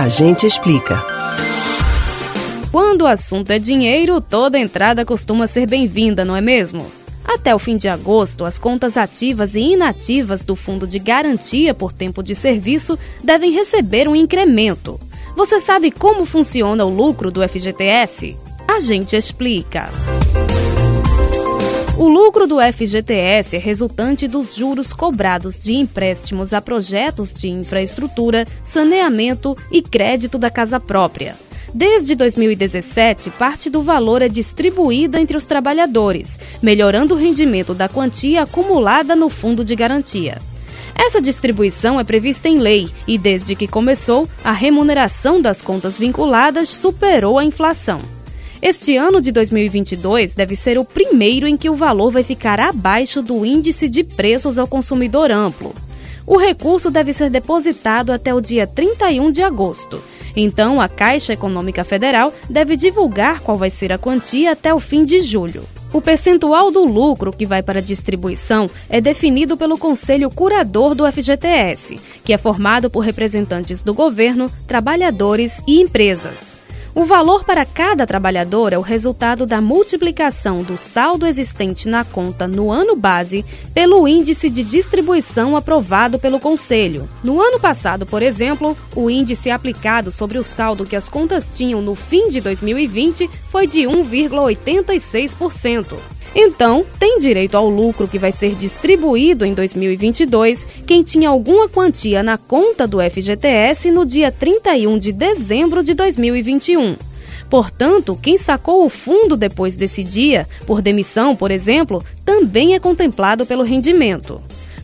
A gente explica. Quando o assunto é dinheiro, toda entrada costuma ser bem-vinda, não é mesmo? Até o fim de agosto, as contas ativas e inativas do Fundo de Garantia por Tempo de Serviço devem receber um incremento. Você sabe como funciona o lucro do FGTS? A gente explica. O lucro do FGTS é resultante dos juros cobrados de empréstimos a projetos de infraestrutura, saneamento e crédito da casa própria. Desde 2017, parte do valor é distribuída entre os trabalhadores, melhorando o rendimento da quantia acumulada no fundo de garantia. Essa distribuição é prevista em lei e, desde que começou, a remuneração das contas vinculadas superou a inflação. Este ano de 2022 deve ser o primeiro em que o valor vai ficar abaixo do índice de preços ao consumidor amplo. O recurso deve ser depositado até o dia 31 de agosto. Então, a Caixa Econômica Federal deve divulgar qual vai ser a quantia até o fim de julho. O percentual do lucro que vai para a distribuição é definido pelo Conselho Curador do FGTS, que é formado por representantes do governo, trabalhadores e empresas. O valor para cada trabalhador é o resultado da multiplicação do saldo existente na conta no ano base pelo índice de distribuição aprovado pelo Conselho. No ano passado, por exemplo, o índice aplicado sobre o saldo que as contas tinham no fim de 2020 foi de 1,86%. Então, tem direito ao lucro que vai ser distribuído em 2022 quem tinha alguma quantia na conta do FGTS no dia 31 de dezembro de 2021. Portanto, quem sacou o fundo depois desse dia, por demissão, por exemplo, também é contemplado pelo rendimento.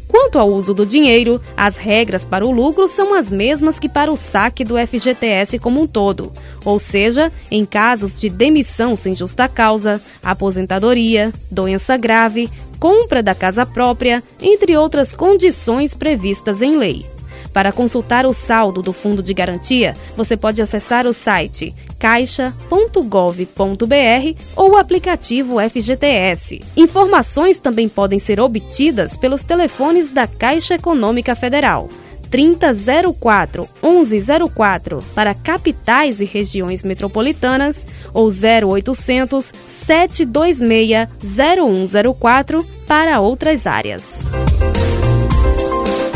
Quanto ao uso do dinheiro, as regras para o lucro são as mesmas que para o saque do FGTS como um todo, ou seja, em casos de demissão sem justa causa, aposentadoria, doença grave, compra da casa própria, entre outras condições previstas em lei. Para consultar o saldo do Fundo de Garantia, você pode acessar o site caixa.gov.br ou o aplicativo FGTS. Informações também podem ser obtidas pelos telefones da Caixa Econômica Federal. 3004 1104 para capitais e regiões metropolitanas ou 0800 726 0104 para outras áreas.